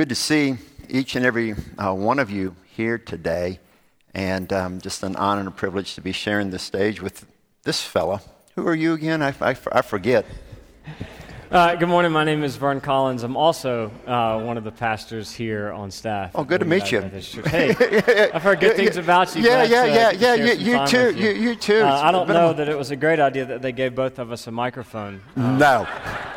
Good to see each and every uh, one of you here today, and um, just an honor and a privilege to be sharing the stage with this fella. Who are you again? I, I, I forget. Uh, good morning. My name is Vern Collins. I'm also uh, one of the pastors here on staff. Oh, good to meet you. Hey, I've heard good things about you. Yeah, yeah, yeah, yeah. You, you too. You. You, too. Uh, I don't know that it was a great idea that they gave both of us a microphone. Uh, no.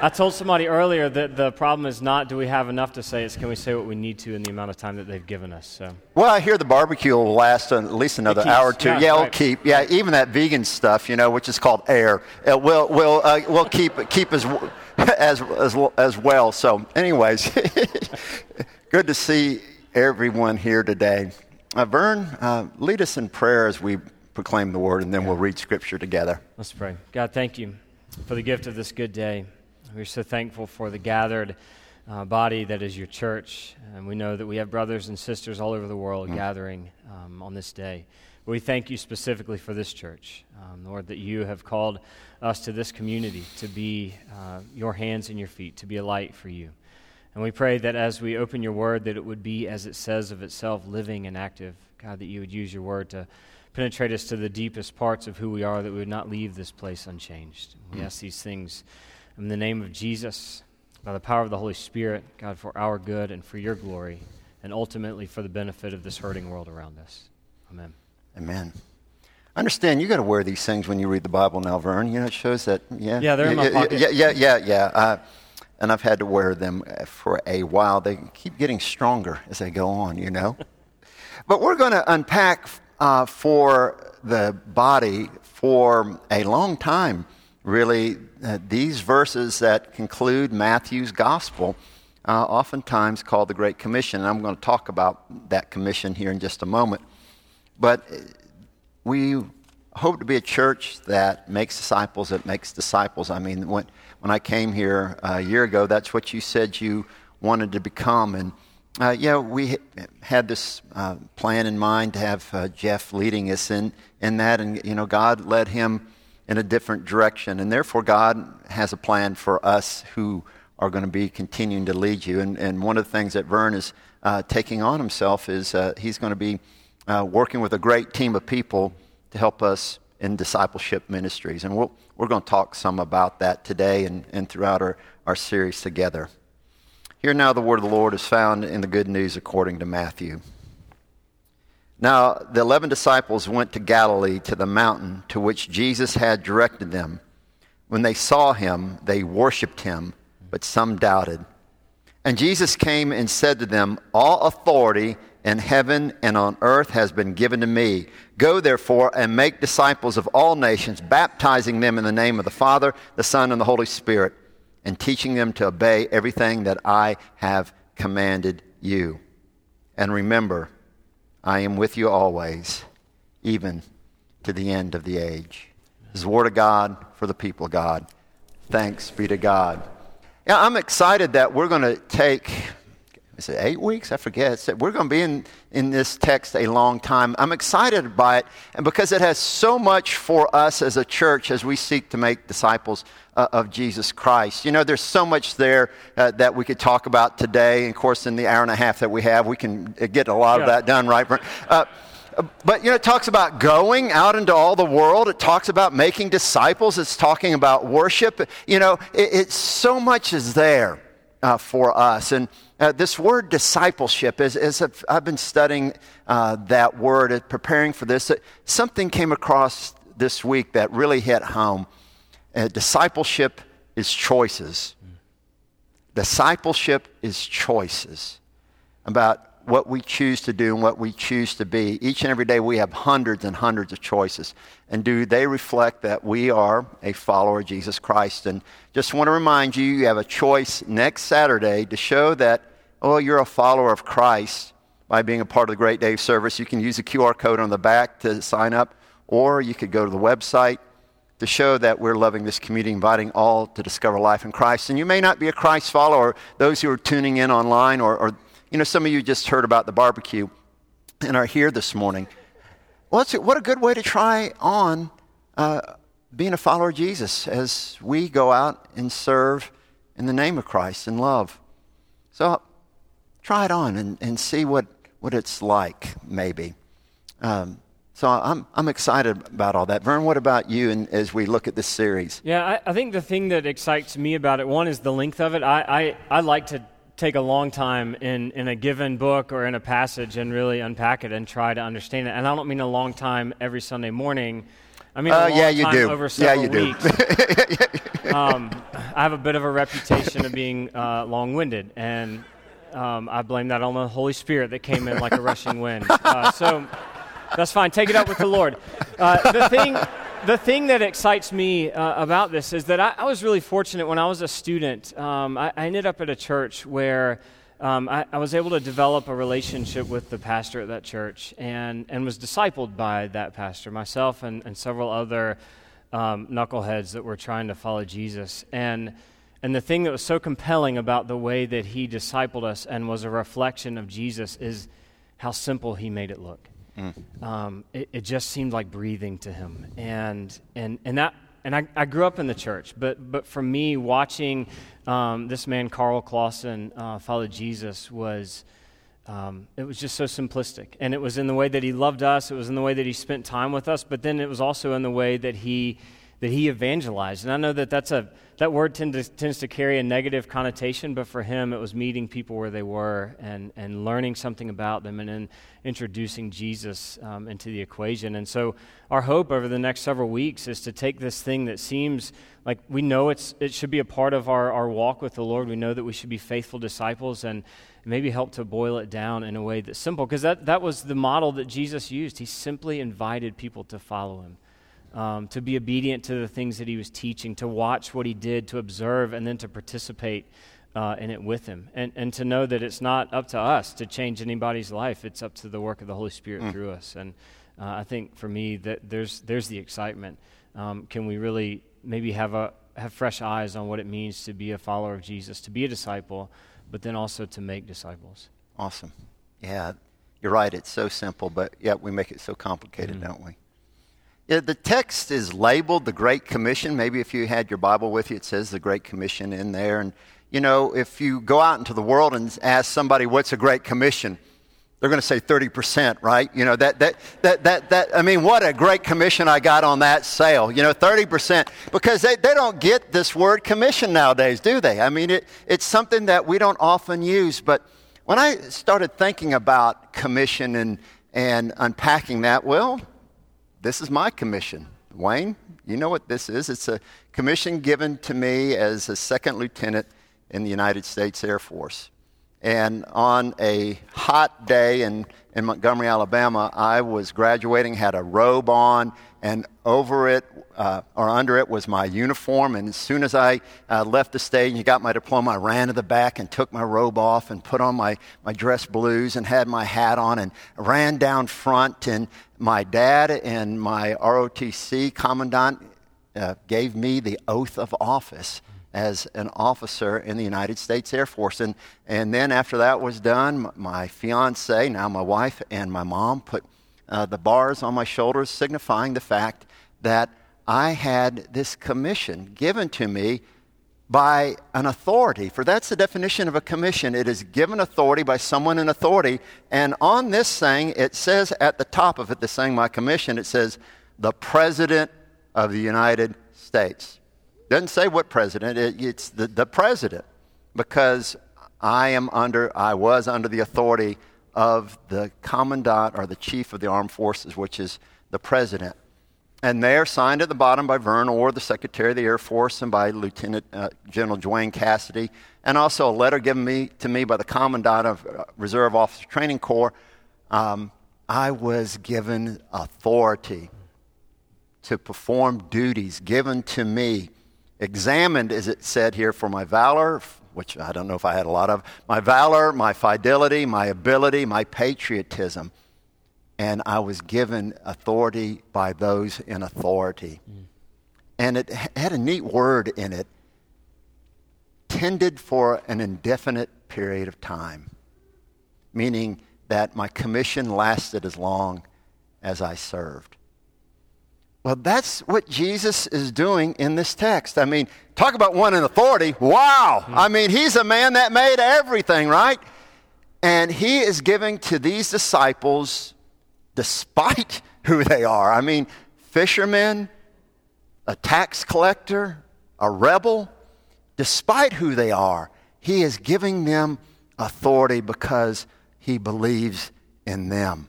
I told somebody earlier that the problem is not do we have enough to say; it's can we say what we need to in the amount of time that they've given us. So. Well, I hear the barbecue will last at least another hour or two. Yeah, yeah right. it'll keep. Yeah, even that vegan stuff, you know, which is called air, it will will uh, will keep keep as as, as, as well. So, anyways, good to see everyone here today. Uh, Vern, uh, lead us in prayer as we proclaim the word, and then we'll read scripture together. Let's pray. God, thank you for the gift of this good day. We're so thankful for the gathered uh, body that is your church. And we know that we have brothers and sisters all over the world Mm. gathering um, on this day. We thank you specifically for this church, um, Lord, that you have called us to this community to be uh, your hands and your feet, to be a light for you. And we pray that as we open your word, that it would be, as it says of itself, living and active. God, that you would use your word to penetrate us to the deepest parts of who we are, that we would not leave this place unchanged. We ask these things in the name of Jesus, by the power of the Holy Spirit, God, for our good and for your glory, and ultimately for the benefit of this hurting world around us. Amen. Amen. I understand you got to wear these things when you read the Bible now, Vern. You know, it shows that, yeah. Yeah, they're in my yeah, pocket. Yeah, yeah, yeah, yeah. Uh, and I've had to wear them for a while. They keep getting stronger as they go on, you know. but we're going to unpack uh, for the body for a long time, really, uh, these verses that conclude Matthew's gospel, uh, oftentimes called the Great Commission. And I'm going to talk about that commission here in just a moment. But we hope to be a church that makes disciples, that makes disciples. I mean, when, when I came here a year ago, that's what you said you wanted to become. And uh, yeah, we had this uh, plan in mind to have uh, Jeff leading us in, in that. And, you know, God led him in a different direction. And therefore, God has a plan for us who are going to be continuing to lead you. And, and one of the things that Vern is uh, taking on himself is uh, he's going to be uh, working with a great team of people to help us in discipleship ministries. And we'll, we're going to talk some about that today and, and throughout our, our series together. Here now, the word of the Lord is found in the good news according to Matthew. Now, the eleven disciples went to Galilee to the mountain to which Jesus had directed them. When they saw him, they worshiped him, but some doubted. And Jesus came and said to them, All authority in heaven and on earth has been given to me. Go therefore and make disciples of all nations, baptizing them in the name of the Father, the Son, and the Holy Spirit, and teaching them to obey everything that I have commanded you. And remember, I am with you always, even to the end of the age. This is the word of God for the people of God. Thanks be to God. Yeah, I'm excited that we're going to take, is it eight weeks? I forget. It's- We're going to be in, in this text a long time. I'm excited by it and because it has so much for us as a church as we seek to make disciples uh, of Jesus Christ. You know, there's so much there uh, that we could talk about today. And of course, in the hour and a half that we have, we can uh, get a lot of that done, right? Uh, but you know, it talks about going out into all the world. It talks about making disciples. It's talking about worship. You know, it, it's so much is there uh, for us. And uh, this word discipleship, as, as I've, been studying uh, that word, uh, preparing for this, uh, something came across this week that really hit home. Uh, discipleship is choices. Discipleship is choices about what we choose to do and what we choose to be. Each and every day we have hundreds and hundreds of choices. And do they reflect that we are a follower of Jesus Christ? And just want to remind you, you have a choice next Saturday to show that, oh, you're a follower of Christ by being a part of the Great Day service. You can use the QR code on the back to sign up, or you could go to the website to show that we're loving this community, inviting all to discover life in Christ. And you may not be a Christ follower, those who are tuning in online, or, or you know, some of you just heard about the barbecue and are here this morning. Well, what a good way to try on uh, being a follower of Jesus as we go out and serve in the name of Christ in love. So try it on and, and see what, what it's like, maybe. Um, so I'm, I'm excited about all that. Vern, what about you and, as we look at this series? Yeah, I, I, think the thing that excites me about it, one, is the length of it. I, I, I like to take a long time in, in a given book or in a passage and really unpack it and try to understand it. And I don't mean a long time every Sunday morning. I mean, uh, yeah, you do. over several yeah, you weeks. Do. um, I have a bit of a reputation of being uh, long-winded, and um, I blame that on the Holy Spirit that came in like a rushing wind. Uh, so that's fine. Take it up with the Lord. Uh, the thing the thing that excites me uh, about this is that I, I, was really fortunate when I was a student. Um, I, I, ended up at a church where um, I, I, was able to develop a relationship with the pastor at that church and, and was discipled by that pastor, myself and, and several other um, knuckleheads that were trying to follow Jesus. And, and the thing that was so compelling about the way that he discipled us and was a reflection of Jesus is how simple he made it look. Mm. Um, it, it, just seemed like breathing to him, and and and that and I, I grew up in the church, but but for me, watching um, this man Carl Clausen uh, follow Jesus was. Um, it was just so simplistic. And it was in the way that he loved us, it was in the way that he spent time with us, but then it was also in the way that he that he evangelized. And I know that that's a, that word tend to, tends to carry a negative connotation, but for him, it was meeting people where they were and, and learning something about them and then introducing Jesus um, into the equation. And so, our hope over the next several weeks is to take this thing that seems like we know it's, it should be a part of our, our walk with the Lord. We know that we should be faithful disciples and maybe help to boil it down in a way that's simple, because that, that was the model that Jesus used. He simply invited people to follow him um, to be obedient to the things that he was teaching, to watch what he did, to observe, and then to participate uh, in it with him. And, and to know that it's not up to us to change anybody's life, it's up to the work of the Holy Spirit mm. through us. And uh, I think for me, that there's, there's the excitement. Um, can we really maybe have, a, have fresh eyes on what it means to be a follower of Jesus, to be a disciple, but then also to make disciples? Awesome. Yeah, you're right. It's so simple, but yet we make it so complicated, mm-hmm. don't we? The text is labeled the Great Commission. Maybe if you had your Bible with you, it says the Great Commission in there. And, you know, if you go out into the world and ask somebody what's a Great Commission, they're going to say 30%, right? You know, that, that, that, that, that, I mean, what a great commission I got on that sale. You know, 30%. Because they, they don't get this word commission nowadays, do they? I mean, it, it's something that we don't often use. But when I started thinking about commission and, and unpacking that, well, this is my commission. Wayne, you know what this is? It's a commission given to me as a second lieutenant in the United States Air Force. And on a hot day in, in Montgomery, Alabama, I was graduating, had a robe on, and over it uh, or under it was my uniform. And as soon as I uh, left the stage and got my diploma, I ran to the back and took my robe off and put on my, my dress blues and had my hat on and ran down front. And my dad and my ROTC commandant uh, gave me the oath of office as an officer in the United States Air Force. And, and then after that was done, my fiance, now my wife, and my mom put uh, the bars on my shoulders, signifying the fact that I had this commission given to me by an authority. For that's the definition of a commission. It is given authority by someone in authority. And on this thing, it says at the top of it, the saying my commission, it says, the President of the United States. Doesn't say what president, it, it's the, the president, because I am under, I was under the authority of the commandant or the chief of the armed forces, which is the president. And they are signed at the bottom by Verne Orr the Secretary of the Air Force and by Lieutenant uh, General Duane Cassidy, and also a letter given me, to me by the Commandant of uh, Reserve Officer Training Corps. Um, I was given authority to perform duties given to me, examined, as it said here, for my valor, which I don't know if I had a lot of, my valor, my fidelity, my ability, my patriotism and I was given authority by those in authority. Mm. And it had a neat word in it tended for an indefinite period of time, meaning that my commission lasted as long as I served. Well, that's what Jesus is doing in this text. I mean, talk about one in authority. Wow. Mm. I mean, he's a man that made everything, right? And he is giving to these disciples, despite who they are. I mean, fishermen, a tax collector, a rebel, despite who they are, he is giving them authority because he believes in them.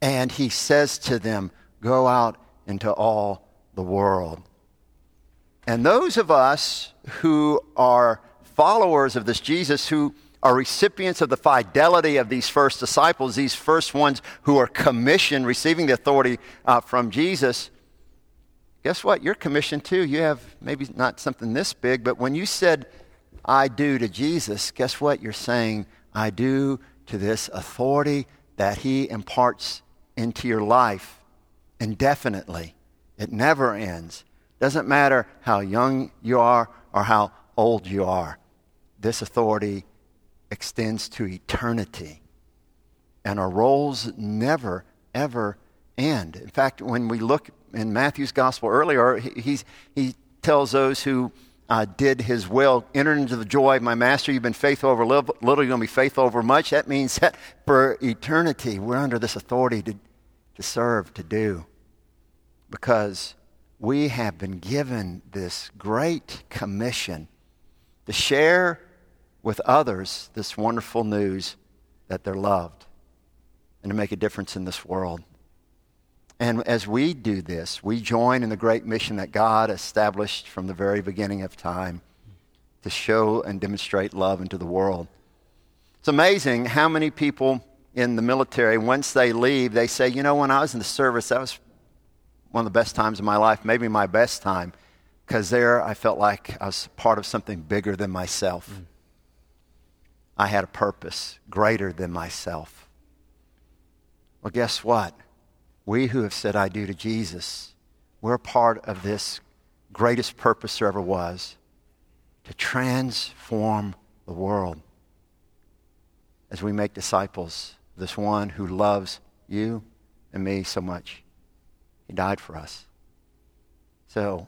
And he says to them, Go out into all the world. And those of us who are followers of this Jesus, who are recipients of the fidelity of these first disciples, these first ones who are commissioned, receiving the authority uh, from Jesus, guess what? You're commissioned too. You have maybe not something this big, but when you said, I do to Jesus, guess what? You're saying, I do to this authority that he imparts into your life indefinitely. It never ends. Doesn't matter how young you are or how old you are. This authority extends to eternity. And our roles never, ever end. In fact, when we look in Matthew's gospel earlier, he, he tells those who uh, did his will, enter into the joy of my master. You've been faithful over little, little you're going to be faithful over much. That means that for eternity, we're under this authority to, to serve, to do. Because we have been given this great commission to share with others this wonderful news that they're loved and to make a difference in this world. And as we do this, we join in the great mission that God established from the very beginning of time to show and demonstrate love into the world. It's amazing how many people in the military, once they leave, they say, you know, when I was in the service, that was one of the best times of my life, maybe my best time, because there I felt like I was part of something bigger than myself. Mm. I had a purpose greater than myself. Well, guess what? we who have said, I do to Jesus, we're part of this greatest purpose there ever was to transform the world as we make disciples this one who loves you and me so much. He died for us. So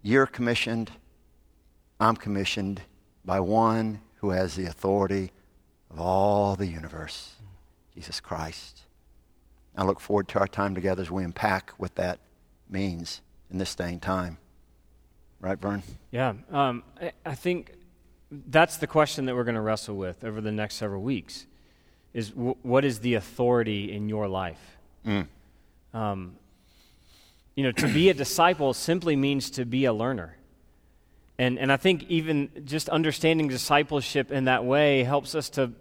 you're commissioned, I'm commissioned by one who has the authority of all the universe, Jesus Christ. I look forward to our time together as we unpack what that means in this day and time. Right, Vern? Yeah. Um, I, I, think that's the question that we're going to wrestle with over the next several weeks is w- what is the authority in your life? Mm. Um, you know, to be a disciple simply means to be a learner. And, and I think even just understanding discipleship in that way helps us to,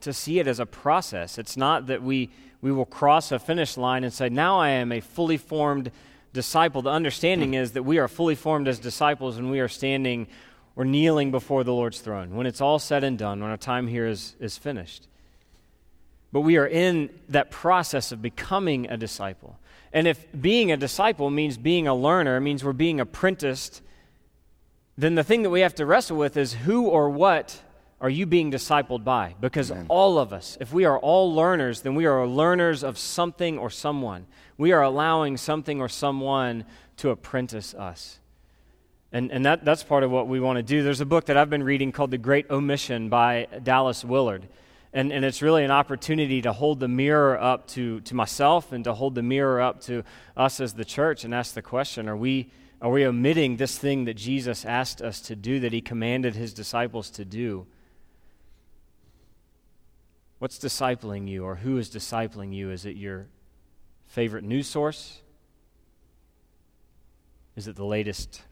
to see it as a process. It's not that we, we will cross a finish line and say, Now I am a fully formed disciple. The understanding is that we are fully formed as disciples and we are standing or kneeling before the Lord's throne when it's all said and done, when our time here is, is finished. But we are in that process of becoming a disciple. And if being a disciple means being a learner, means we're being apprenticed, then the thing that we have to wrestle with is who or what are you being discipled by? Because Amen. all of us, if we are all learners, then we are learners of something or someone. We are allowing something or someone to apprentice us. And, and that, that's part of what we want to do. There's a book that I've been reading called The Great Omission by Dallas Willard. And, and it's really an opportunity to hold the mirror up to, to myself and to hold the mirror up to us as the church and ask the question are we, are we omitting this thing that Jesus asked us to do, that he commanded his disciples to do? What's discipling you, or who is discipling you? Is it your favorite news source? Is it the latest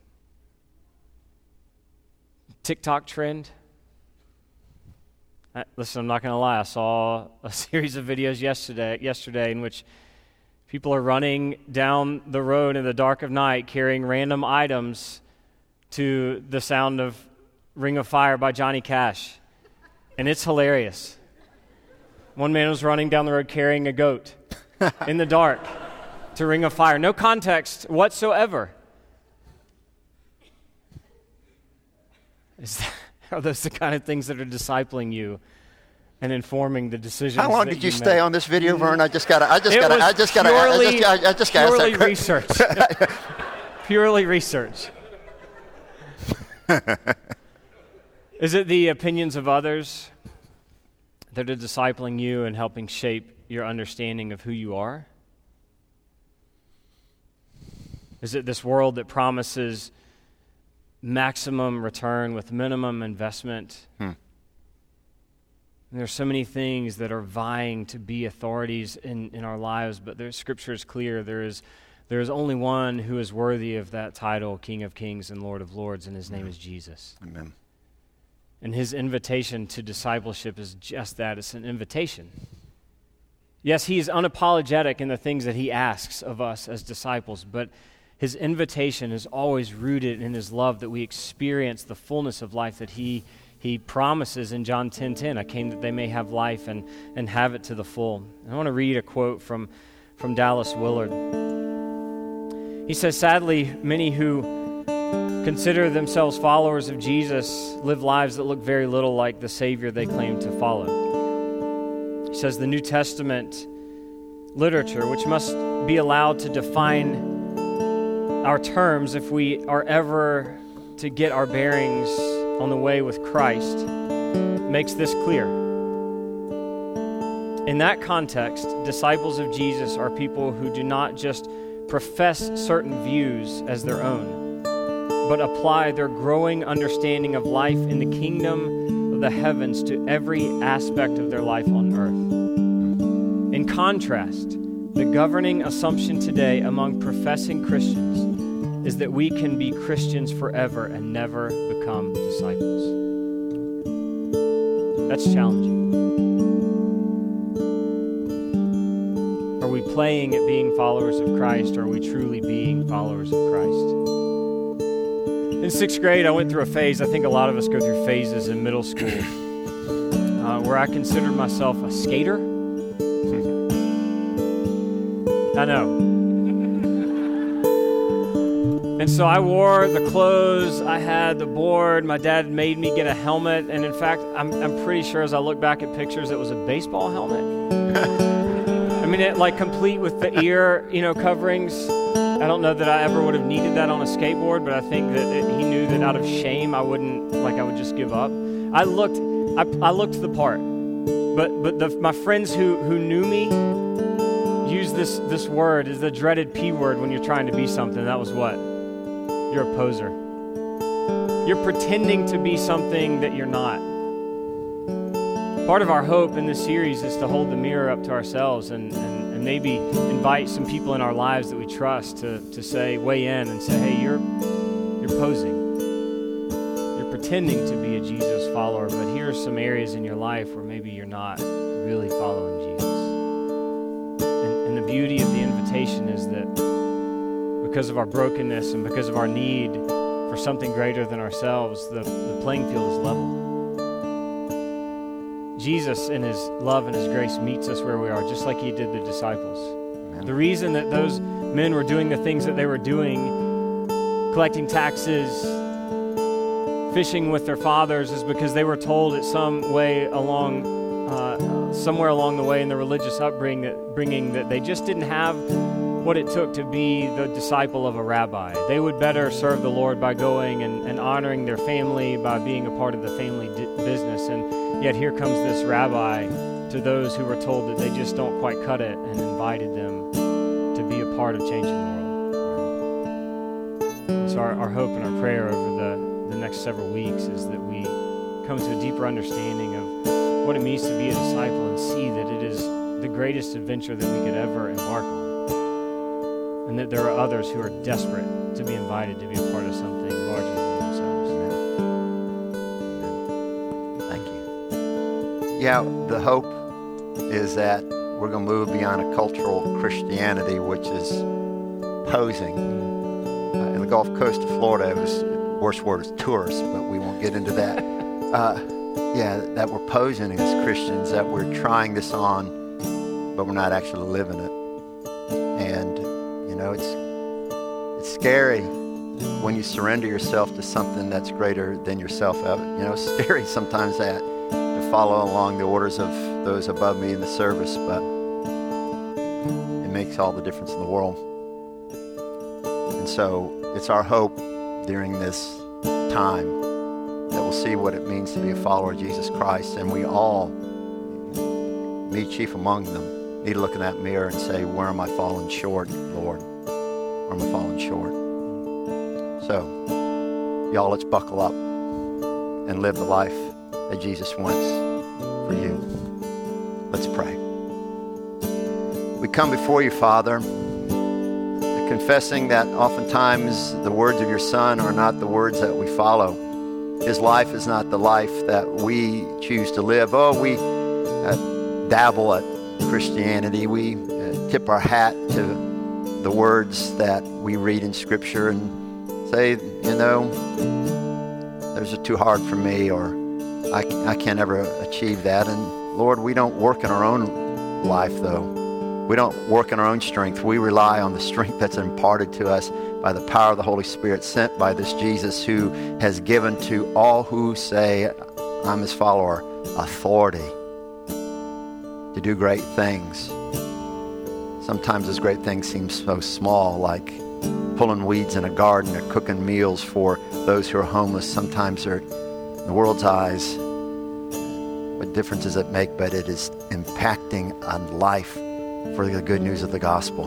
TikTok trend? I, listen, I'm not going to lie. I saw a series of videos yesterday, yesterday in which people are running down the road in the dark of night carrying random items to the sound of Ring of Fire by Johnny Cash. And it's hilarious. One man was running down the road carrying a goat in the dark to ring of fire. No context whatsoever. Is that, are those the kind of things that are discipling you and informing the decisions? How long did you, stay on this video, Vern? I just got I just got I just got I just, I just got purely research. purely research. Is it the opinions of others? that are discipling you and helping shape your understanding of who you are? Is it this world that promises maximum return with minimum investment? Hmm. There's so many things that are vying to be authorities in, in our lives, but the scripture is clear. There is, there is only one who is worthy of that title, King of Kings and Lord of Lords, and his name is Jesus. Amen. And his invitation to discipleship is just that it's an invitation. Yes, he is unapologetic in the things that he asks of us as disciples, but his invitation is always rooted in his love that we experience the fullness of life that he, he promises in John 10:10. 10, 10, I came that they may have life and, and have it to the full. I want to read a quote from, from Dallas Willard. He says, Sadly, many who consider themselves followers of Jesus live lives that look very little like the Savior they claim to follow. He says the New Testament literature, which must be allowed to define our terms if we are ever to get our bearings on the way with Christ, makes this clear. In that context, disciples of Jesus are people who do not just profess certain views as their own, but apply their growing understanding of life in the kingdom of the heavens to every aspect of their life on earth. In contrast, the governing assumption today among professing Christians is that we can be Christians forever and never become disciples. That's challenging. Are we playing at being followers of Christ, or are we truly being followers of Christ? In sixth grade, I went through a phase. I think a lot of us go through phases in middle school uh, where I considered myself a skater. I know. And so I wore the clothes, I had the board. My dad made me get a helmet. And in fact, I'm, I'm pretty sure as I look back at pictures, it was a baseball helmet. I mean, it like complete with the ear, you know, coverings. I don't know that I ever would have needed that on a skateboard, but I think that it, he knew that out of shame I wouldn't like I would just give up. I looked, I, I looked the part, but but the, my friends who who knew me used this this word is the dreaded p word when you're trying to be something. That was what you're a poser. You're pretending to be something that you're not. Part of our hope in this series is to hold the mirror up to ourselves and, and and maybe invite some people in our lives that we trust to, to say, weigh in and say, hey, you're, you're posing. You're pretending to be a Jesus follower, but here are some areas in your life where maybe you're not really following Jesus. And, and the beauty of the invitation is that because of our brokenness and because of our need for something greater than ourselves, the, the playing field is level. Jesus, in his love and his grace, meets us where we are, just like he did the disciples. Amen. The reason that those men were doing the things that they were doing, collecting taxes, fishing with their fathers, is because they were told at some way along, uh, somewhere along the way in the religious upbringing that, bringing, that they just didn't have what it took to be the disciple of a rabbi. They would better serve the Lord by going and, and honoring their family, by being a part of the family business. And yet here comes this rabbi to those who were told that they just don't quite cut it and invited them to be a part of changing the world. So our, our hope and our prayer over the, the next several weeks is that we come to a deeper understanding of what it means to be a disciple and see that it is the greatest adventure that we could ever embark on and that there are others who are desperate to be invited to be a part of something larger than themselves. Amen. Thank you. Yeah, the hope is that we're going to move beyond a cultural Christianity, which is posing. Uh, in the Gulf Coast of Florida, it was worst word is tourists, but we won't get into that. Uh, yeah, that we're posing as Christians, that we're trying this on, but we're not actually living it. Scary when you surrender yourself to something that's greater than yourself. Uh, you know, scary sometimes that to follow along the orders of those above me in the service, but it makes all the difference in the world. And so it's our hope during this time that we'll see what it means to be a follower of Jesus Christ, and we all, me chief among them, need to look in that mirror and say, Where am I falling short, Lord? Where am I falling short? So, y'all, let's buckle up and live the life that Jesus wants for you. Let's pray. We come before you, Father, confessing that oftentimes the words of your Son are not the words that we follow. His life is not the life that we choose to live. Oh, we uh, dabble at Christianity. We uh, tip our hat to the words that we read in Scripture and say, you know, those are too hard for me, or I, I can't ever achieve that. And Lord, we don't work in our own life, though. We don't work in our own strength. We rely on the strength that's imparted to us by the power of the Holy Spirit sent by this Jesus who has given to all who say, I'm his follower, authority to do great things. Sometimes those great things seem so small, like pulling weeds in a garden or cooking meals for those who are homeless. Sometimes they're, in the world's eyes, what difference does it make? But it is impacting on life for the good news of the gospel.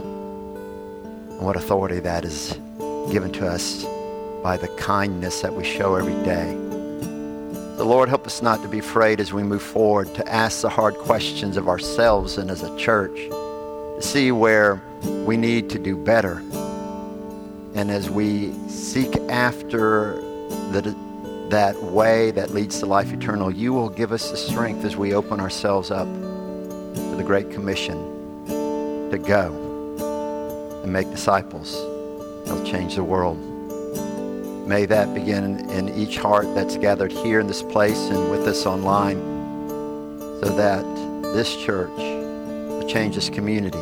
And what authority that is given to us by the kindness that we show every day. The Lord help us not to be afraid as we move forward to ask the hard questions of ourselves and as a church, see where we need to do better. And as we seek after the, that way that leads to life eternal, you will give us the strength as we open ourselves up to the Great Commission to go and make disciples. They'll change the world. May that begin in each heart that's gathered here in this place and with us online so that this church will change this community,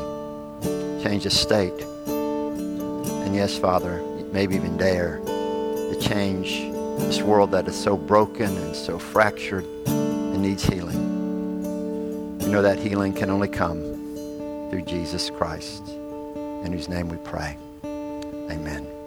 change this state, and yes, Father, maybe even dare to change this world that is so broken and so fractured and needs healing. You know that healing can only come through Jesus Christ, in whose name we pray. Amen.